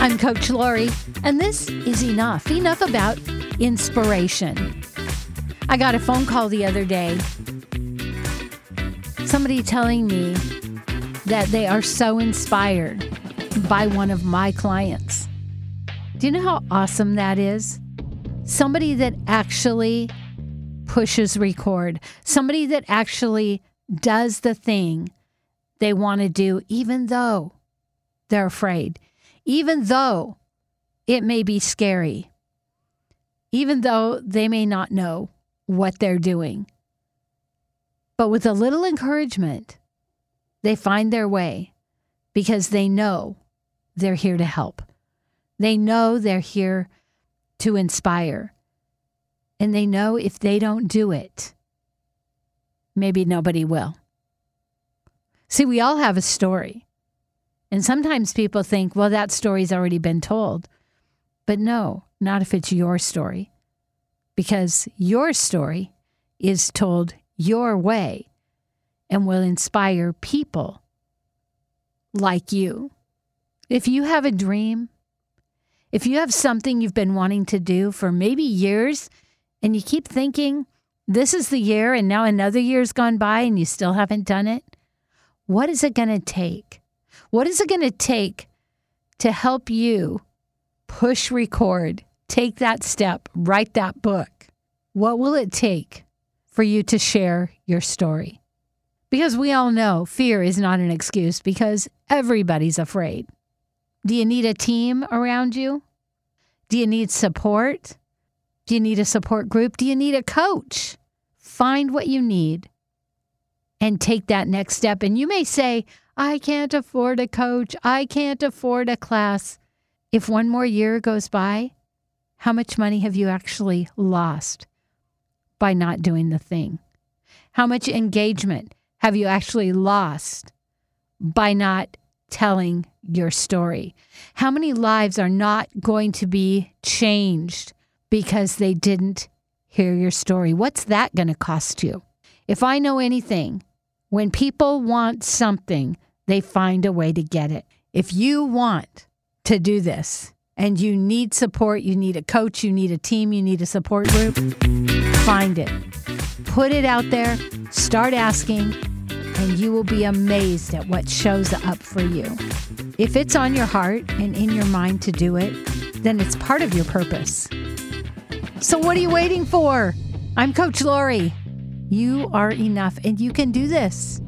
I'm Coach Lori, and this is enough. Enough about inspiration. I got a phone call the other day. Somebody telling me that they are so inspired by one of my clients. Do you know how awesome that is? Somebody that actually pushes record, somebody that actually does the thing they want to do, even though they're afraid, even though it may be scary, even though they may not know what they're doing. But with a little encouragement, they find their way because they know they're here to help. They know they're here to inspire. And they know if they don't do it, maybe nobody will. See, we all have a story. And sometimes people think, well, that story's already been told. But no, not if it's your story. Because your story is told your way and will inspire people like you. If you have a dream, if you have something you've been wanting to do for maybe years and you keep thinking, this is the year and now another year's gone by and you still haven't done it, what is it going to take? What is it going to take to help you push record, take that step, write that book? What will it take for you to share your story? Because we all know fear is not an excuse because everybody's afraid. Do you need a team around you? Do you need support? Do you need a support group? Do you need a coach? Find what you need and take that next step. And you may say, I can't afford a coach. I can't afford a class. If one more year goes by, how much money have you actually lost by not doing the thing? How much engagement have you actually lost by not telling your story? How many lives are not going to be changed because they didn't hear your story? What's that going to cost you? If I know anything, when people want something, they find a way to get it. If you want to do this and you need support, you need a coach, you need a team, you need a support group, find it. Put it out there, start asking, and you will be amazed at what shows up for you. If it's on your heart and in your mind to do it, then it's part of your purpose. So, what are you waiting for? I'm Coach Lori. You are enough and you can do this.